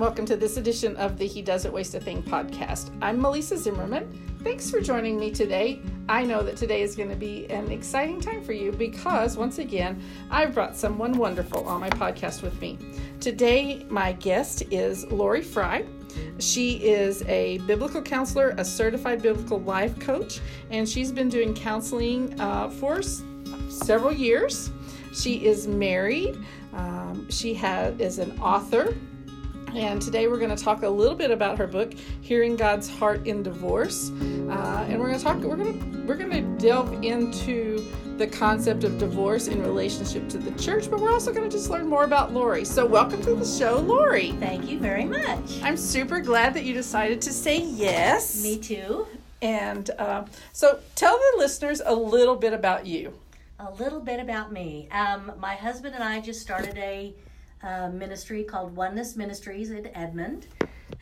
Welcome to this edition of the He Doesn't Waste a Thing podcast. I'm Melissa Zimmerman. Thanks for joining me today. I know that today is going to be an exciting time for you because, once again, I've brought someone wonderful on my podcast with me. Today, my guest is Lori Fry. She is a biblical counselor, a certified biblical life coach, and she's been doing counseling uh, for s- several years. She is married. Um, she has, is an author and today we're going to talk a little bit about her book, Hearing God's Heart in Divorce. Uh, and we're going to talk. We're going to we're going to delve into the concept of divorce in relationship to the church, but we're also going to just learn more about Lori. So welcome to the show, Lori. Thank you very much. I'm super glad that you decided to say yes. Me too. And uh, so tell the listeners a little bit about you. A little bit about me. Um, my husband and I just started a uh, ministry called Oneness Ministries in Edmond.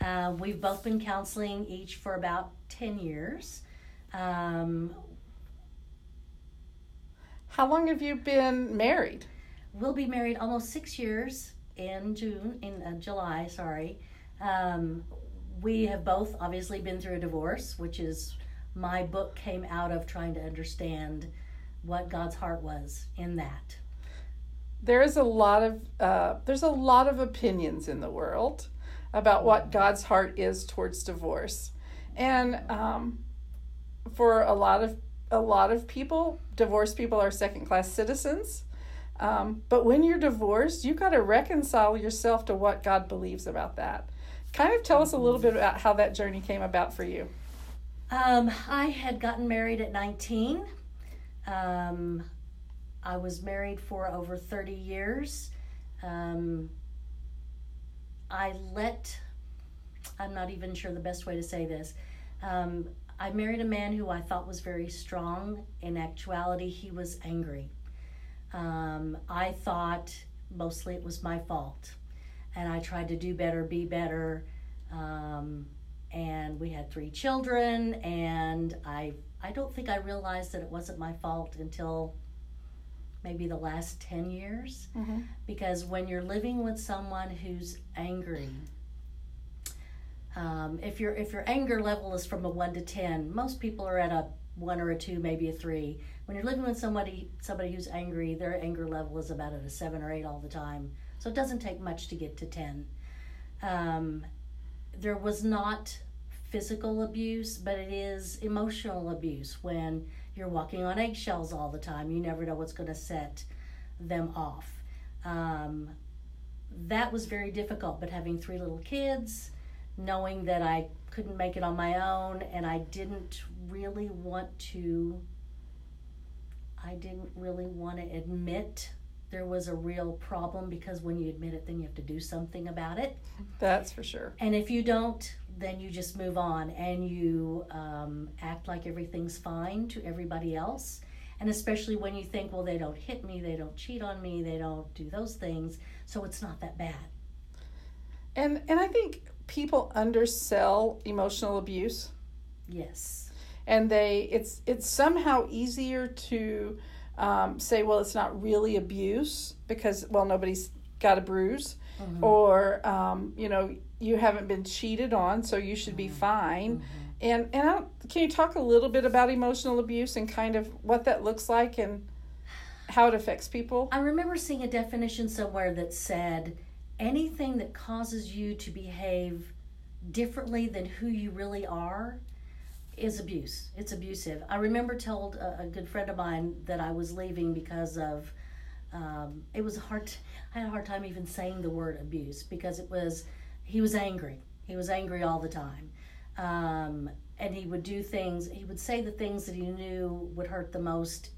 Uh, we've both been counseling each for about 10 years. Um, How long have you been married? we'll be married almost six years in June, in uh, July, sorry. Um, we have both obviously been through a divorce, which is my book came out of trying to understand what God's heart was in that. There is a lot of uh, there's a lot of opinions in the world about what God's heart is towards divorce, and um, for a lot of a lot of people, divorced people are second class citizens. Um, but when you're divorced, you've got to reconcile yourself to what God believes about that. Kind of tell us a little bit about how that journey came about for you. Um, I had gotten married at 19. Um, I was married for over 30 years. Um, I let, I'm not even sure the best way to say this. Um, I married a man who I thought was very strong. In actuality, he was angry. Um, I thought mostly it was my fault. And I tried to do better, be better. Um, and we had three children and i i don't think i realized that it wasn't my fault until maybe the last 10 years. Mm-hmm. because when you're living with someone who's angry um, if your if your anger level is from a 1 to 10 most people are at a 1 or a 2 maybe a 3 when you're living with somebody somebody who's angry their anger level is about at a 7 or 8 all the time. So it doesn't take much to get to 10 um, there was not physical abuse, but it is emotional abuse when you're walking on eggshells all the time. You never know what's going to set them off. Um, that was very difficult, but having three little kids, knowing that I couldn't make it on my own, and I didn't really want to. I didn't really want to admit there was a real problem because when you admit it, then you have to do something about it. That's for sure. And if you don't, then you just move on and you um, act like everything's fine to everybody else. And especially when you think, well, they don't hit me, they don't cheat on me, they don't do those things, so it's not that bad. And and I think people undersell emotional abuse. Yes. and they it's it's somehow easier to um, say well it's not really abuse because well nobody's got a bruise Mhm. or um, you know you haven't been cheated on so you should be fine and and I don't, can you talk a little bit about emotional abuse and kind of what that looks like and how it affects people I remember seeing a definition somewhere that said anything that causes you to behave differently than who you really are is abuse. It's abusive. I remember told a, a good friend of mine that I was leaving because of um, it was hard. I had a hard time even saying the word abuse because it was he was angry. He was angry all the time, um, and he would do things. He would say the things that he knew would hurt the most,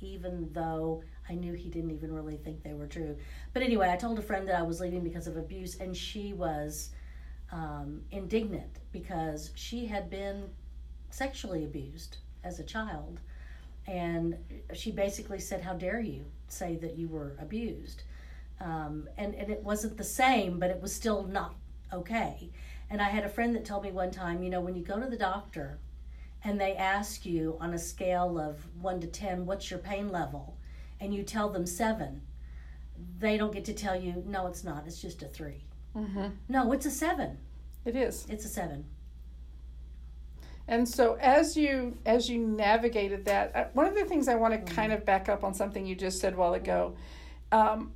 even though I knew he didn't even really think they were true. But anyway, I told a friend that I was leaving because of abuse, and she was um, indignant because she had been sexually abused as a child. And she basically said, How dare you say that you were abused? Um, and, and it wasn't the same, but it was still not okay. And I had a friend that told me one time, you know, when you go to the doctor and they ask you on a scale of 1 to 10, what's your pain level? And you tell them 7, they don't get to tell you, no, it's not, it's just a 3 Mm-hmm. No, it's a seven. It is. It's a seven. And so as you as you navigated that, uh, one of the things I want to kind of back up on something you just said a while ago, um,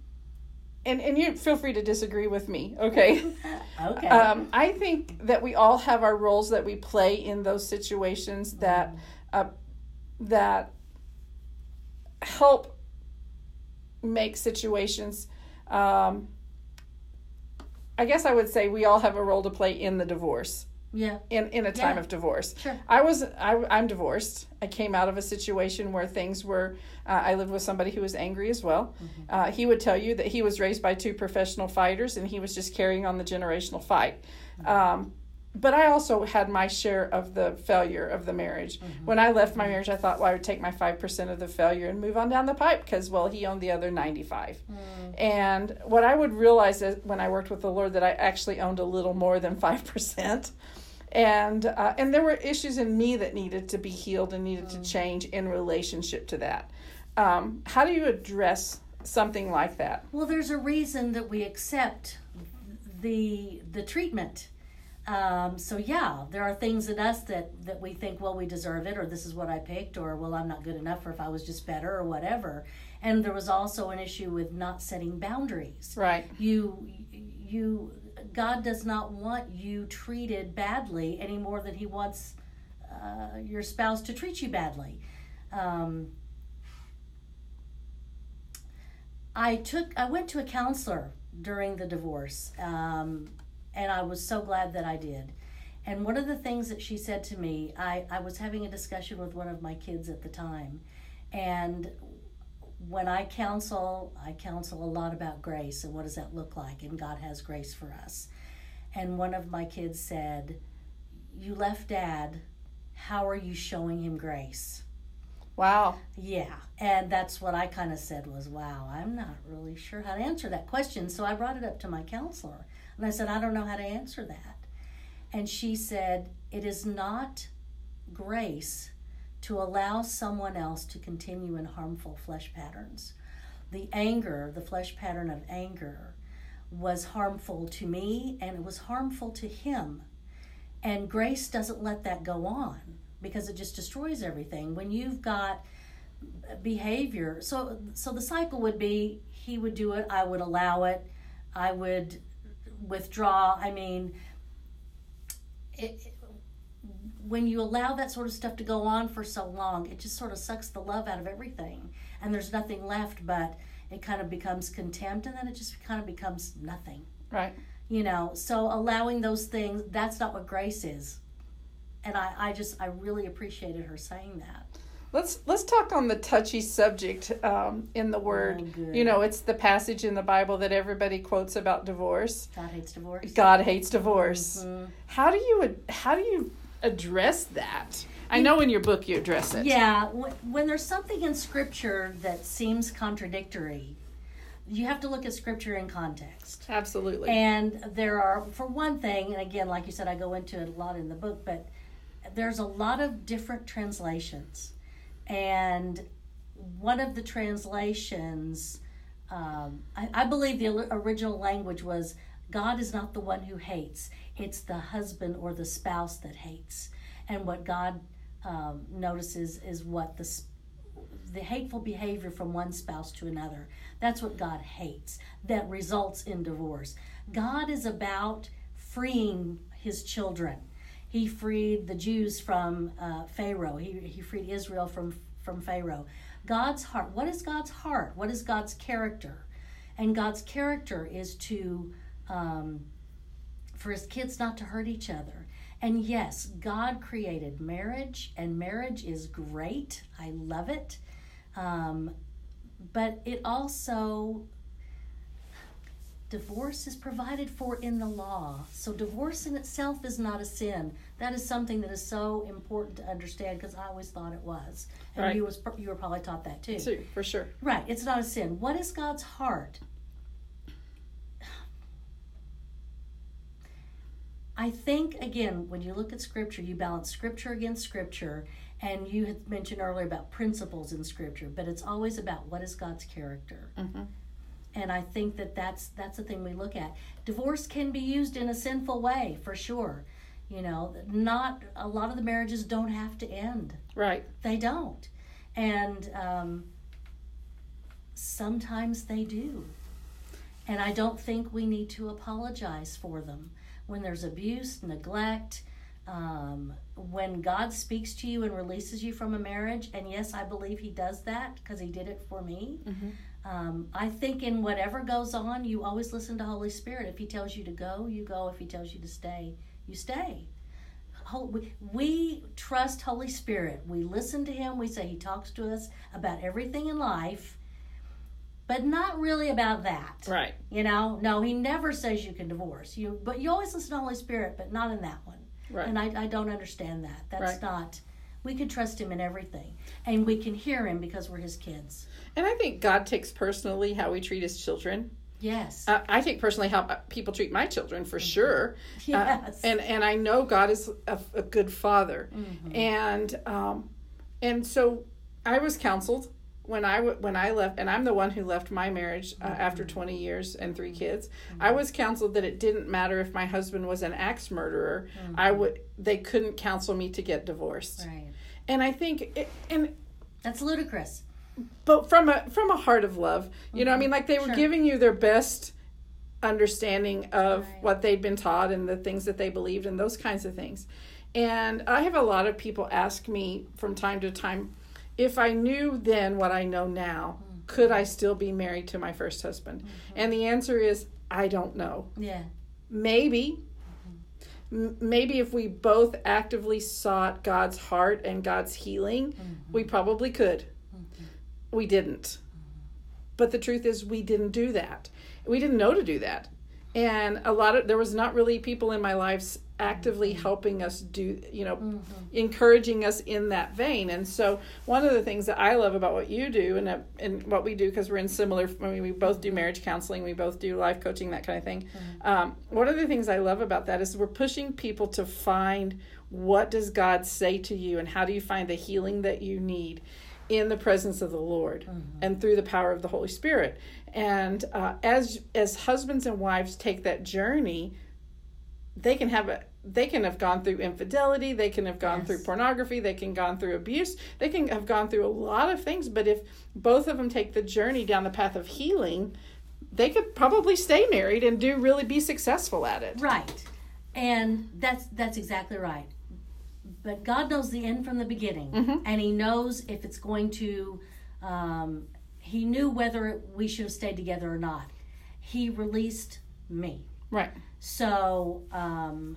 and and you feel free to disagree with me, okay? Okay. Um, I think that we all have our roles that we play in those situations that uh, that help make situations. Um, I guess I would say we all have a role to play in the divorce yeah. in in a time Yeah. of divorce. Sure. I was I, I'm divorced. I came out of a situation where things were. Uh, I lived with somebody who was angry as well. Mm-hmm. Uh, he would tell you that he was raised by two professional fighters and he was just carrying on the generational fight. Mm-hmm. Um, but I also had my share of the failure of the marriage. Mm-hmm. When I left my marriage, I thought, well, I would take my five percent of the failure and move on down the pipe because, well, he owned the other ninety-five. Mm. And what I would realize is when I worked with the Lord that I actually owned a little more than five percent and uh, and there were issues in me that needed to be healed and needed to change in relationship to that. Um, how do you address something like that? Well, there's a reason that we accept the the treatment. Um, so yeah, there are things in us that that we think, well, we deserve it, or this is what I picked, or well, I'm not good enough, or if I was just better, or whatever. And there was also an issue with not setting boundaries. Right. You you God does not want you treated badly any more than He wants uh, your spouse to treat you badly. Um, I took I went to a counselor during the divorce, um, and I was so glad that I did. And one of the things that she said to me, I, I was having a discussion with one of my kids at the time, and when I counsel, I counsel a lot about grace and what does that look like, and God has grace for us. And one of my kids said, "You left Dad. How are you showing him grace?" Wow. Yeah, and that's what I kind of said was, "Wow, I'm not really sure how to answer that question." So I brought it up to my counselor, and I said, "I don't know how to answer that." And she said, "It is not grace to allow someone else to continue in harmful flesh patterns. The anger, the flesh pattern of anger, was harmful to me and it was harmful to him. And grace doesn't let that go on because it just destroys everything. When you've got behavior, so so the cycle would be he would do it, I would allow it, I would withdraw. I mean, it, when you allow that sort of stuff to go on for so long, it just sort of sucks the love out of everything. And there's nothing left but it kind of becomes contempt and then it just kind of becomes nothing. Right. You know, so allowing those things, that's not what grace is. And I, I just, I really appreciated her saying that. Let's let's talk on the touchy subject um, in the word. Oh, you know, it's the passage in the Bible that everybody quotes about divorce. God hates divorce. God hates divorce. Mhm. How do you how do you address that? I know in your book you address it. Yeah, when, there's something in scripture that seems contradictory, you have to look at scripture in context. Absolutely. And there are, for one thing, and again, like you said, I go into it a lot in the book, but there's a lot of different translations. And one of the translations, um, I, I believe the original language was God is not the one who hates, it's the husband or the spouse that hates. And what God um, notices is what the the hateful behavior from one spouse to another. That's what God hates. That results in divorce. God is about freeing his children. He freed the Jews from uh, Pharaoh. He, he freed Israel from from Pharaoh. God's heart. What is God's heart? What is God's character? And God's character is to um, for his kids not to hurt each other. And yes, God created marriage, and marriage is great. I love it. Um, but it also, divorce is provided for in the law. So divorce in itself is not a sin. That is something that is so important to understand because I always thought it was. And Right. you, was, you were probably taught that too. Too, for sure. Right, it's not a sin. What is God's heart? I think, again, when you look at Scripture, you balance Scripture against Scripture, and you had mentioned earlier about principles in Scripture, but it's always about what is God's character. Mhm. and I think that that's that's the thing we look at. Divorce can be used in a sinful way for sure. You know, not a lot of the marriages don't have to end. Right. They don't, and um, sometimes they do. And I don't think we need to apologize for them when there's abuse, neglect. Um, when God speaks to you and releases you from a marriage, and yes, I believe He does that because He did it for me. Um, I think in whatever goes on, you always listen to Holy Spirit. If He tells you to go, you go. If He tells you to stay, you stay. We- We trust Holy Spirit. We listen to Him. We say He talks to us about everything in life, but not really about that. Right. You know, no, He never says you can divorce you, but you always listen to Holy Spirit, but not in that one. Right. And I, I don't understand that. That's Right. not. We can trust Him in everything, and we can hear Him because we're His kids. And I think God takes personally how we treat his children. Yes. Uh, I take personally how uh, people treat my children for sure. Uh, Yes. and and I know God is a, a good father. And um, and so I was counseled when I w- when I left, and I'm the one who left my marriage uh, after mm-hmm. 20 years and three mm-hmm. kids. Mm-hmm. I was counseled that it didn't matter if my husband was an axe murderer. I would they couldn't counsel me to get divorced. right. And I think it, and That's ludicrous. but from a from a heart of love you know i mean like they were Sure. giving you their best understanding of Right. what they'd been taught and the things that they believed and those kinds of things and i have a lot of people ask me from time to time if i knew then what i know now mm. could i still be married to my first husband? Mm-hmm. And the answer is i don't know. Yeah. maybe. Mm-hmm. M- maybe if we both actively sought god's heart and god's healing mm-hmm. we probably could. We didn't. But the truth is we didn't do that. We didn't know to do that. And a lot of there was not really people in my lives actively helping us do you know encouraging us in that vein. And so one of the things that i love about what you do and, uh, and what we do because we're in similar i mean we both do marriage counseling we both do life coaching that kind of thing um, one of the things i love about that is we're pushing people to find what does god say to you and how do you find the healing that you need in the presence of the Lord and through the power of the Holy Spirit. And uh, as as husbands and wives take that journey, they can have a they can have gone through infidelity, they can have gone Yes. through pornography, they can gone through abuse, they can have gone through a lot of things. But if both of them take the journey down the path of healing, they could probably stay married and do really be successful at it. Right. And that's that's exactly right. But God knows the end from the beginning, and He knows if it's going to. Um, he knew whether we should have stayed together or not. He released me, Right. so um,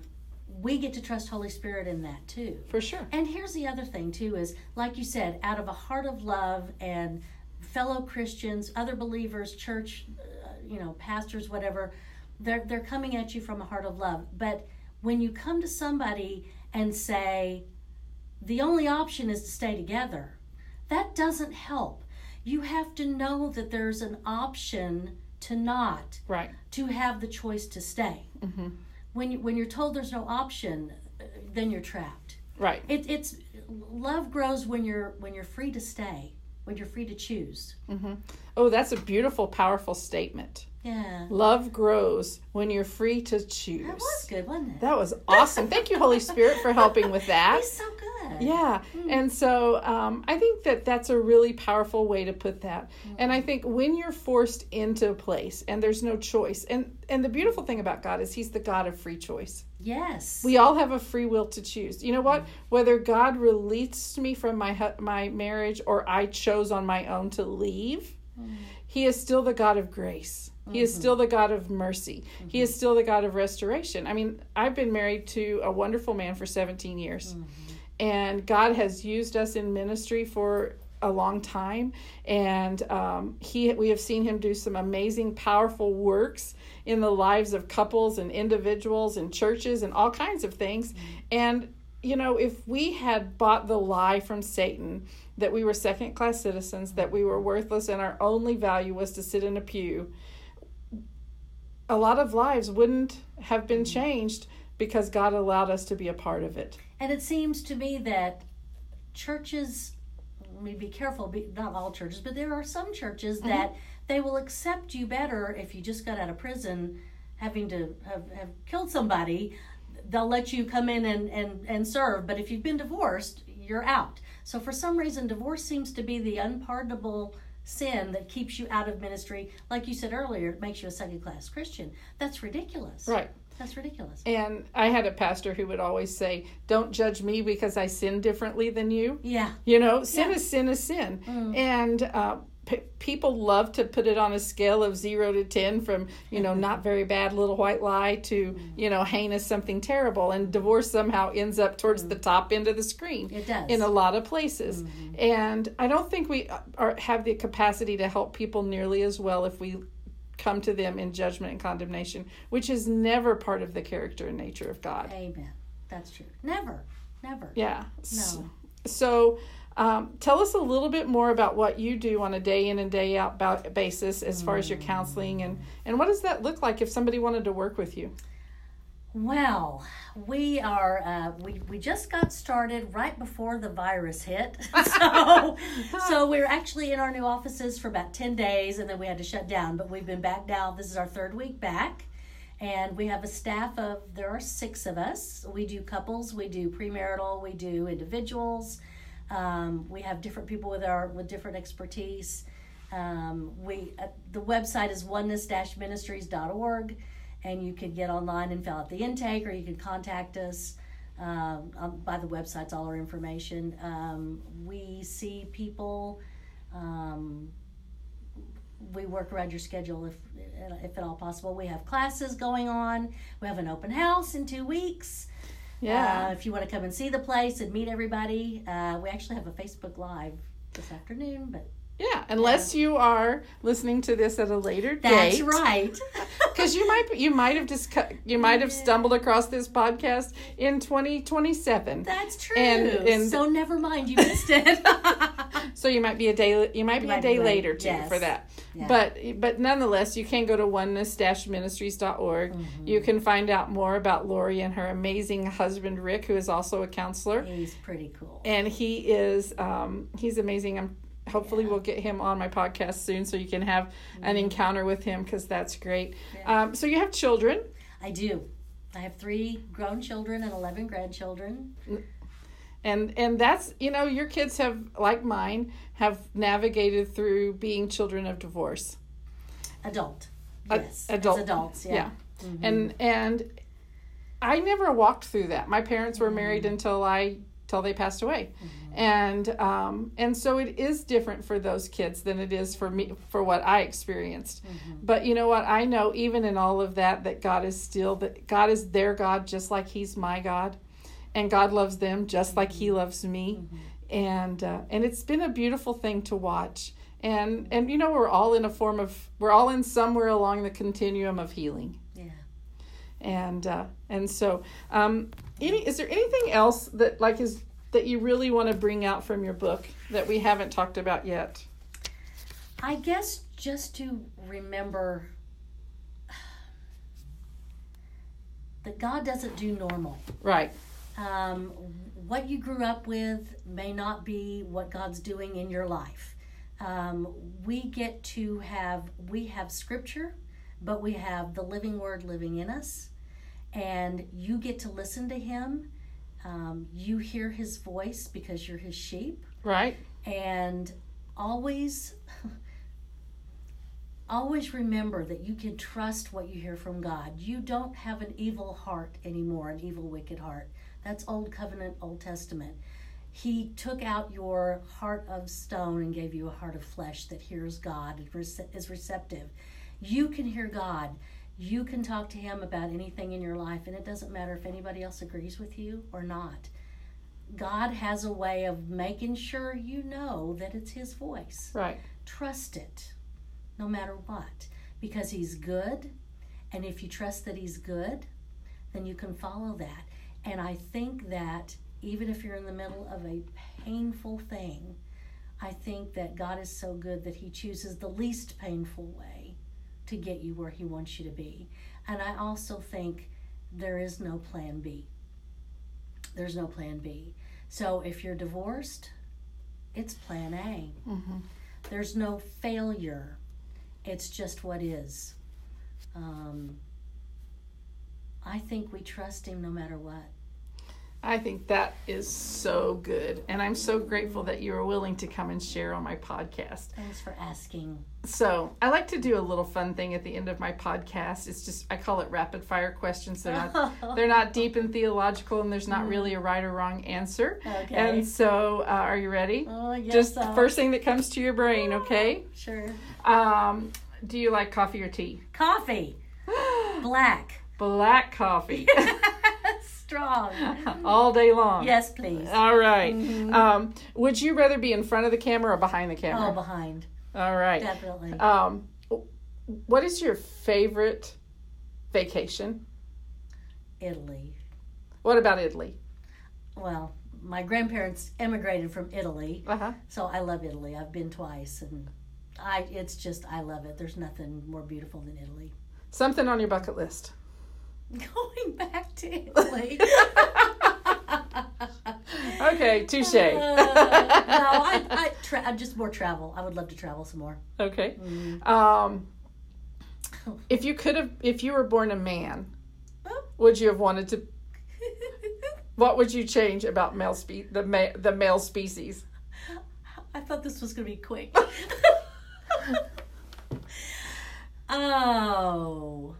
we get to trust Holy Spirit in that too. For sure. And here's the other thing too is like you said, out of a heart of love and fellow Christians, other believers, church, uh, you know, pastors, whatever, they're they're coming at you from a heart of love. But when you come to somebody and say the only option is to stay together, that doesn't help. You have to know that there's an option to not Right. to have the choice to stay. When you, when you're told there's no option, uh, then you're trapped. Right. It, it's love grows when you're when you're free to stay, when you're free to choose. Oh, that's a beautiful, powerful statement. Yeah, Love grows when you're free to choose. that was good, wasn't it? That was awesome. Thank you, Holy Spirit, for helping with that. He's so good. Yeah. Hmm. And so um, I think that that's a really powerful way to put that. Hmm. And I think when you're forced into a place and there's no choice, and, and the beautiful thing about God is He's the God of free choice. Yes. We all have a free will to choose. You know what? Hmm. Whether God released me from my my marriage or I chose on my own to leave, He is still the God of grace. He is still the God of mercy. He is mm-hmm. still the God of restoration. I mean, I've been married to a wonderful man for 17 years. Mm-hmm. And God has used us in ministry for a long time and um, he we have seen him do some amazing powerful works in the lives of couples and individuals and churches and all kinds of things mm-hmm. and you know if we had bought the lie from satan that we were second class citizens that we were worthless and our only value was to sit in a pew a lot of lives wouldn't have been changed because god allowed us to be a part of it And it seems to me that churches, let me be careful, be, not all churches, but there are some churches Mm-hmm. that They will accept you better if you just got out of prison having to have, have killed somebody. They'll let you come in and, and, and serve. But if you've been divorced, you're out. So for some reason, divorce seems to be the unpardonable sin that keeps you out of ministry. Like you said earlier, it makes you a second class Christian. That's ridiculous. Right. That's ridiculous. And I had a pastor who would always say, Don't judge me because I sin differently than you. Yeah. You know, sin Yeah. is sin is sin. Mm. And uh, p- people love to put it on a scale of zero to 10 from, you know, not very bad little white lie to, you know, heinous something terrible. And divorce somehow ends up towards the top end of the screen. It does. In a lot of places. Mm-hmm. And I don't think we are, have the capacity to help people nearly as well if we come to them in judgment and condemnation, which is never part of the character and nature of God. Amen. That's true. Never. Never. Yeah. No. So, um, tell us a little bit more about what you do on a day in and day out ba- basis as far as your counseling and and what does that look like if somebody wanted to work with you? Well, we are uh, we we just got started right before the virus hit, so so we're actually in our new offices for about ten days, and then we had to shut down. But we've been back now. This is our third week back, and we have a staff of there are six of us. We do couples, we do premarital, we do individuals. Um, we have different people with our with different expertise. Um, we uh, the website is oneness-ministries.org and you can get online and fill out the intake, or you can contact us on, by the website's all our information. Um, we see people. Um, we work around your schedule if if at all possible. We have classes going on. We have an open house in two weeks. Yeah. Uh, if you want to come and see the place and meet everybody, uh, we actually have a Facebook Live this afternoon. But yeah, unless you are listening to this at a later that's date. That's right. Because you might you might have just you might have stumbled across this podcast in 2027. That's true. And- and- so never mind, you missed it. So you might be a day you might be might a be day late. later too Yes. for that. Yeah. But but nonetheless, you can go to oneness-ministries.org. Mm-hmm. You can find out more about Lori and her amazing husband Rick, who is also a counselor, He's pretty cool. and he is um, he's amazing. I'm hopefully we'll get him on my podcast soon, so you can have an encounter with him because that's great. Um, so you have children. I do. I have three grown children and 11 grandchildren. and and that's you know your kids have like mine have navigated through being children of divorce Adult. A- Yes. adult. As adults, yeah. Mm-hmm. and and i never walked through that my parents were married Mm-hmm. until i till they passed away. And um and so it is different for those kids than it is for me for what i experienced. Mm-hmm. but you know what? I know even in all of that that god is still that god is their god just like he's my god. And god loves them just like he loves me. And uh, and it's been a beautiful thing to watch. And and you know we're all in a form of we're all in somewhere along the continuum of healing. Yeah. and uh, and so um, any is there anything else that like is that you really want to bring out from your book that we haven't talked about yet I guess just to remember that God doesn't do normal. right Um, what you grew up with may not be what God's doing in your life. Um, we get to have we have Scripture, but we have the living Word living in us, and you get to listen to Him. Um, you hear His voice because you're His sheep, right and always. Always remember that you can trust what you hear from God. You don't have an evil heart anymore, an evil, wicked heart. That's Old Covenant, Old Testament. He took out your heart of stone and gave you a heart of flesh that hears God and is receptive. You can hear God. You can talk to Him about anything in your life, and it doesn't matter if anybody else agrees with you or not. God has a way of making sure you know that it's His voice. right Trust it, no matter what, because He's good. And if you trust that He's good, then you can follow that. And I think that even if you're in the middle of a painful thing, I think that God is so good that He chooses the least painful way to get you where He wants you to be. And I also think there is no plan B. There's no plan B. So if you're divorced, it's plan A. mm-hmm. There's no failure It's just what is. Um, I think we trust Him no matter what. I think that is so good. And I'm so grateful that you are willing to come and share on my podcast. Thanks for asking. So, I like to do a little fun thing at the end of my podcast. It's just, I call it rapid fire questions. They're not, they're not deep and theological, and there's not really a right or wrong answer. Okay. And so, uh, are you ready? Oh, guess just so. the first thing that comes to your brain, okay? Sure. Um, do you like coffee or tea? Coffee. Black. Black coffee Strong. all day long. Yes, please. All right. Um, would you rather be in front of the camera or behind the camera? Oh, behind. All right. Definitely. Um, what is your favorite vacation? Italy. What about Italy? Well, my grandparents emigrated from Italy, Uh huh. so I love Italy. I've been twice, and I it's just I love it. There's nothing more beautiful than Italy. Something on your bucket list. Going back to Italy. Okay, touche. Uh, no, I, I tra- I'm just more travel. I would love to travel some more. okay. Mm. Um, if you could have, if you were born a man, Oh. would you have wanted to? What would you change about male spe- the ma- the male species? I thought this was going to be quick. oh.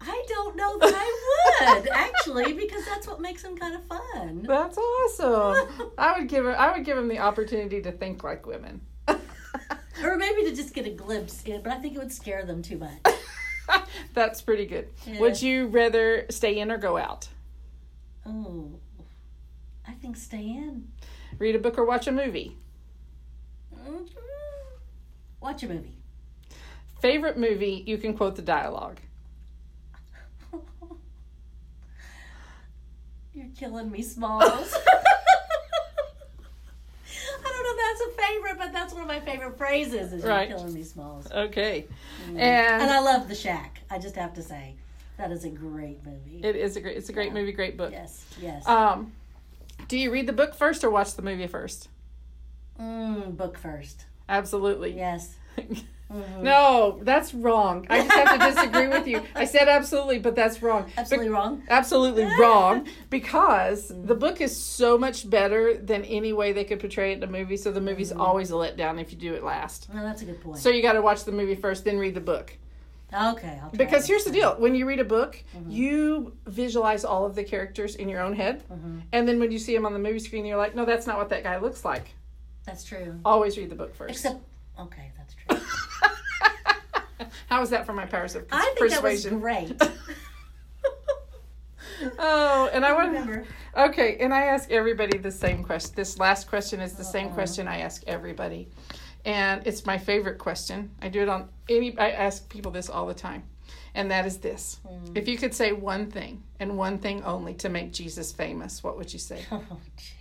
I don't know that I would actually because that's what makes them kind of fun. That's awesome. I would give him. I would give him the opportunity to think like women. Or maybe to just get a glimpse in, but I think it would scare them too much. That's pretty good. Yeah. Would you rather stay in or go out? Oh. I think stay in. Read a book or watch a movie? Mhm. Watch a movie. Favorite movie? You can quote the dialogue. You're killing me, Smalls. I don't know if that's a favorite, but that's one of my favorite phrases is Right. you're killing me, Smalls. Okay. And And I love The Shack. I just have to say. That is a great movie. it is a great. It's a great Yeah. movie. Great book. yes, yes. Um, do you read the book first or watch the movie first? mm, book first. Absolutely. Yes. Mhm. No, that's wrong. I just have to disagree with you. I said absolutely, but that's wrong. Absolutely wrong. absolutely wrong because the book is so much better than any way they could portray it in a movie. So the movie's mm-hmm. always a letdown if you do it last. No, that's a good point. So you got to watch the movie first, then read the book. okay, I'll try Because here's the deal: when you read a book, mm-hmm. you visualize all of the characters in your own head, mm-hmm. and then when you see them on the movie screen, you're like, "No, that's not what that guy looks like." That's true. Always read the book first. Except, okay, that's true. How was that for my powers of I think that was persuasion? great. oh, and I want to Remember. Okay, and I ask everybody the same question. This last question is the same Uh-oh. question I ask everybody. And it's my favorite question. I do it on any I ask people this all the time. And that is this. Hmm. If you could say one thing and one thing only to make Jesus famous, what would you say? Oh, gee.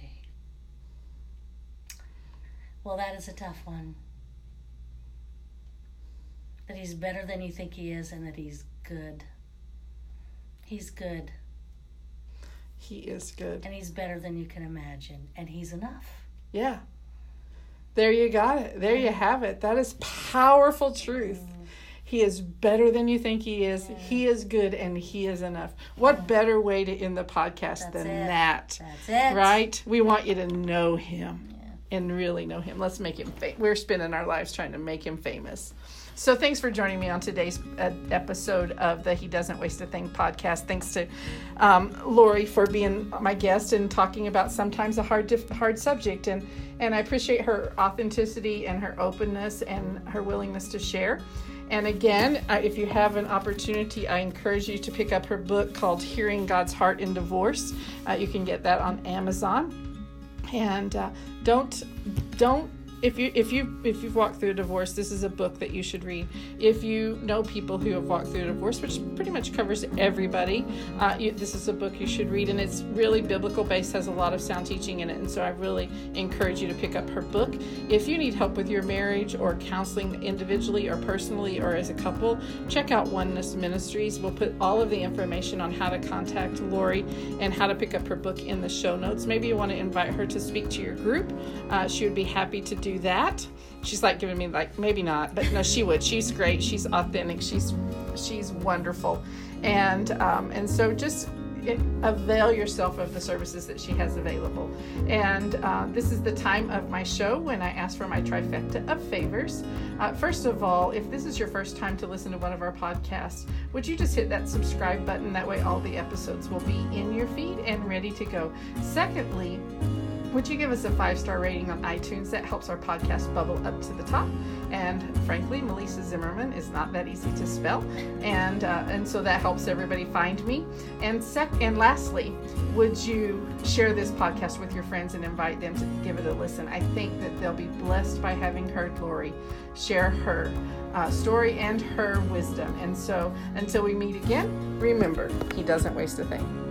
Well, that is a tough one. That he's better than you think he is and that he's good. He's good He is good. and he's better than you can imagine and he's enough. Yeah. There you got it. There you have it. That is powerful truth. He is better than you think he is. He is good and he is enough. What better way to end the podcast That's than it. that? That's it. Right? We want you to know him and really know him. Let's make him famous. We're spending our lives trying to make him famous. So thanks for joining me on today's uh, episode of the He Doesn't Waste a Thing podcast. Thanks to um, Lori for being my guest and talking about sometimes a hard, hard subject. And, and I appreciate her authenticity and her openness and her willingness to share. And again, uh, if you have an opportunity, I encourage you to pick up her book called Hearing God's Heart in Divorce. Uh, you can get that on Amazon. And uh, don't don't if you if you if you've walked through a divorce, this is a book that you should read. If you know people who have walked through a divorce, which pretty much covers everybody, uh, you, this is a book you should read, and it's really biblical based, has a lot of sound teaching in it, and so I really encourage you to pick up her book. If you need help with your marriage or counseling individually or personally or as a couple, check out Oneness Ministries. We'll put all of the information on how to contact Lori and how to pick up her book in the show notes. Maybe you want to invite her to speak to your group. Uh, she would be happy to do do that. She's like giving me like maybe not, but no, she would. She's great. She's authentic. She's she's wonderful, and um, and so just it, avail yourself of the services that she has available. And uh, this is the time of my show when I ask for my trifecta of favors. Uh, first of all, if this is your first time to listen to one of our podcasts, would you just hit that subscribe button? That way, all the episodes will be in your feed and ready to go. Secondly, would you give us a five star rating on iTunes? That helps our podcast bubble up to the top. And frankly, Melissa Zimmerman is not that easy to spell, and uh, and so that helps everybody find me. And sec and lastly, would you share this podcast with your friends and invite them to give it a listen? I think that they'll be blessed by having heard Lori share her uh, story and her wisdom. And so until we meet again, remember, he doesn't waste a thing.